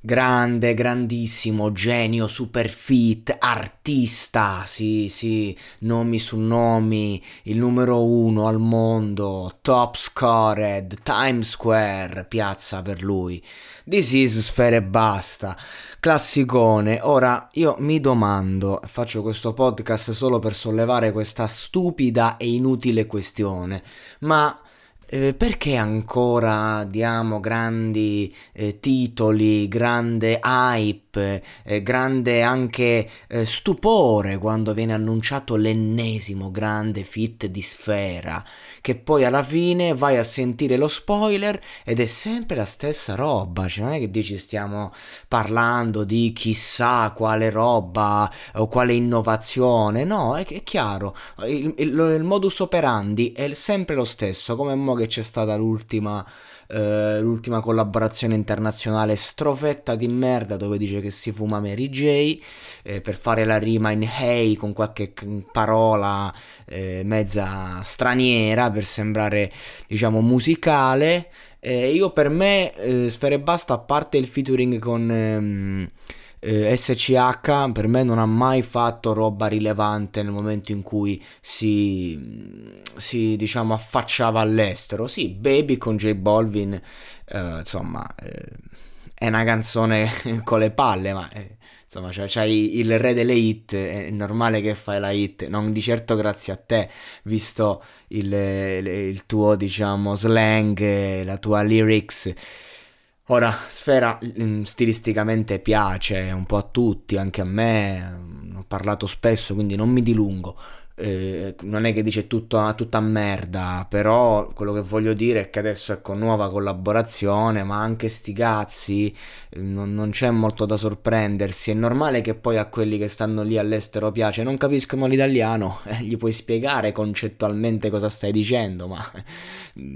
Grande, grandissimo, genio, super fit, artista, sì, sì, nomi su nomi, il numero uno al mondo, top scored, Times Square, piazza per lui. This is Sfere e basta, classicone. Ora, io mi domando, faccio questo podcast solo per sollevare questa stupida e inutile questione, ma eh, perché ancora diamo grandi eh, titoli, grande hype, eh, grande anche eh, stupore quando viene annunciato l'ennesimo grande fit di Sfera, che poi alla fine vai a sentire lo spoiler ed è sempre la stessa roba, cioè non è che dici stiamo parlando di chissà quale roba o quale innovazione, no, è, è chiaro, il, il, il modus operandi è sempre lo stesso, come mo che c'è stata l'ultima, eh, l'ultima collaborazione internazionale strofetta di merda dove dice che si fuma Mary J eh, per fare la rima in hey con qualche parola eh, mezza straniera per sembrare diciamo musicale. io per me eh, Sfere Basta a parte il featuring con... Ehm, eh, SCH per me non ha mai fatto roba rilevante nel momento in cui si, si diciamo affacciava all'estero. Sì, Baby con J Balvin, eh, insomma, eh, è una canzone con le palle, ma eh, insomma cioè, c'hai il re delle hit, è normale che fai la hit, non di certo grazie a te, visto il, il tuo diciamo slang, la tua lyrics. Ora, Sfera mm, stilisticamente piace un po' a tutti, anche a me, mm, ho parlato spesso, quindi non mi dilungo. Eh, non è che dice tutto, tutta merda, però quello che voglio dire è che adesso ecco nuova collaborazione, ma anche sti cazzi, eh, non, non, c'è molto da sorprendersi. È normale che poi a quelli che stanno lì all'estero piace, non capiscono l'italiano, eh, gli puoi spiegare concettualmente cosa stai dicendo, ma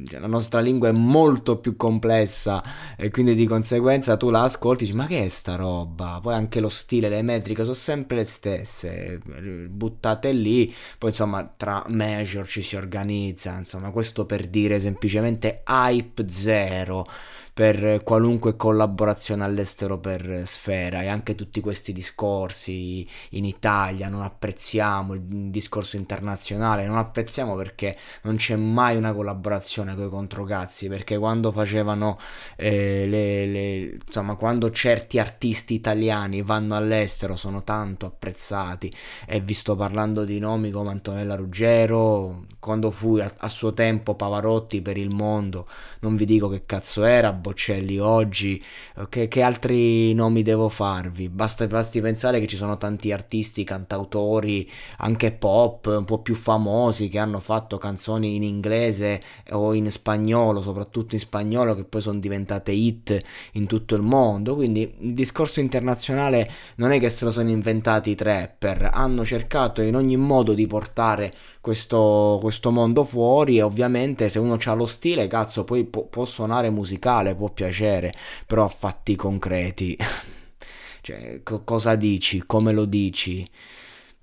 cioè, la nostra lingua è molto più complessa e quindi di conseguenza tu la ascolti e dici ma che è sta roba? Poi anche lo stile, le metriche sono sempre le stesse, buttate lì poi insomma tra major ci si organizza, insomma questo per dire semplicemente hype zero per qualunque collaborazione all'estero per Sfera. E anche tutti questi discorsi in Italia non apprezziamo il discorso internazionale non apprezziamo perché non c'è mai una collaborazione con i controcazzi perché quando facevano eh, le, le, insomma quando certi artisti italiani vanno all'estero sono tanto apprezzati. E vi sto parlando di nomi come Antonella Ruggero quando fu a, a suo tempo Pavarotti per il mondo non vi dico che cazzo era Boccelli oggi, che, che altri nomi devo farvi? Basta, basti pensare che ci sono tanti artisti, cantautori, anche pop, un po' più famosi, che hanno fatto canzoni in inglese o in spagnolo, soprattutto in spagnolo, che poi sono diventate hit in tutto il mondo. Quindi il discorso internazionale non è che se lo sono inventati i trapper, hanno cercato in ogni modo di portare questo, questo mondo fuori e ovviamente se uno ha lo stile, cazzo, poi può, può suonare musicale, può piacere, però fatti concreti. cioè, co- cosa dici? Come lo dici?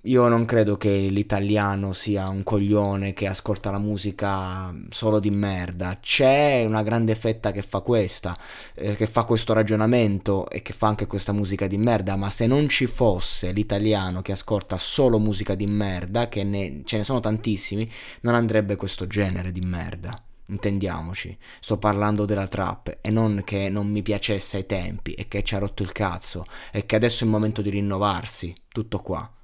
Io non credo che l'italiano sia un coglione che ascolta la musica solo di merda. C'è una grande fetta che fa questa, eh, che fa questo ragionamento e che fa anche questa musica di merda. Ma se non ci fosse l'italiano che ascolta solo musica di merda, che ne, ce ne sono tantissimi, non andrebbe questo genere di merda. Intendiamoci, sto parlando della trap e non che non mi piacesse ai tempi e che ci ha rotto il cazzo e che adesso è il momento di rinnovarsi. Tutto qua.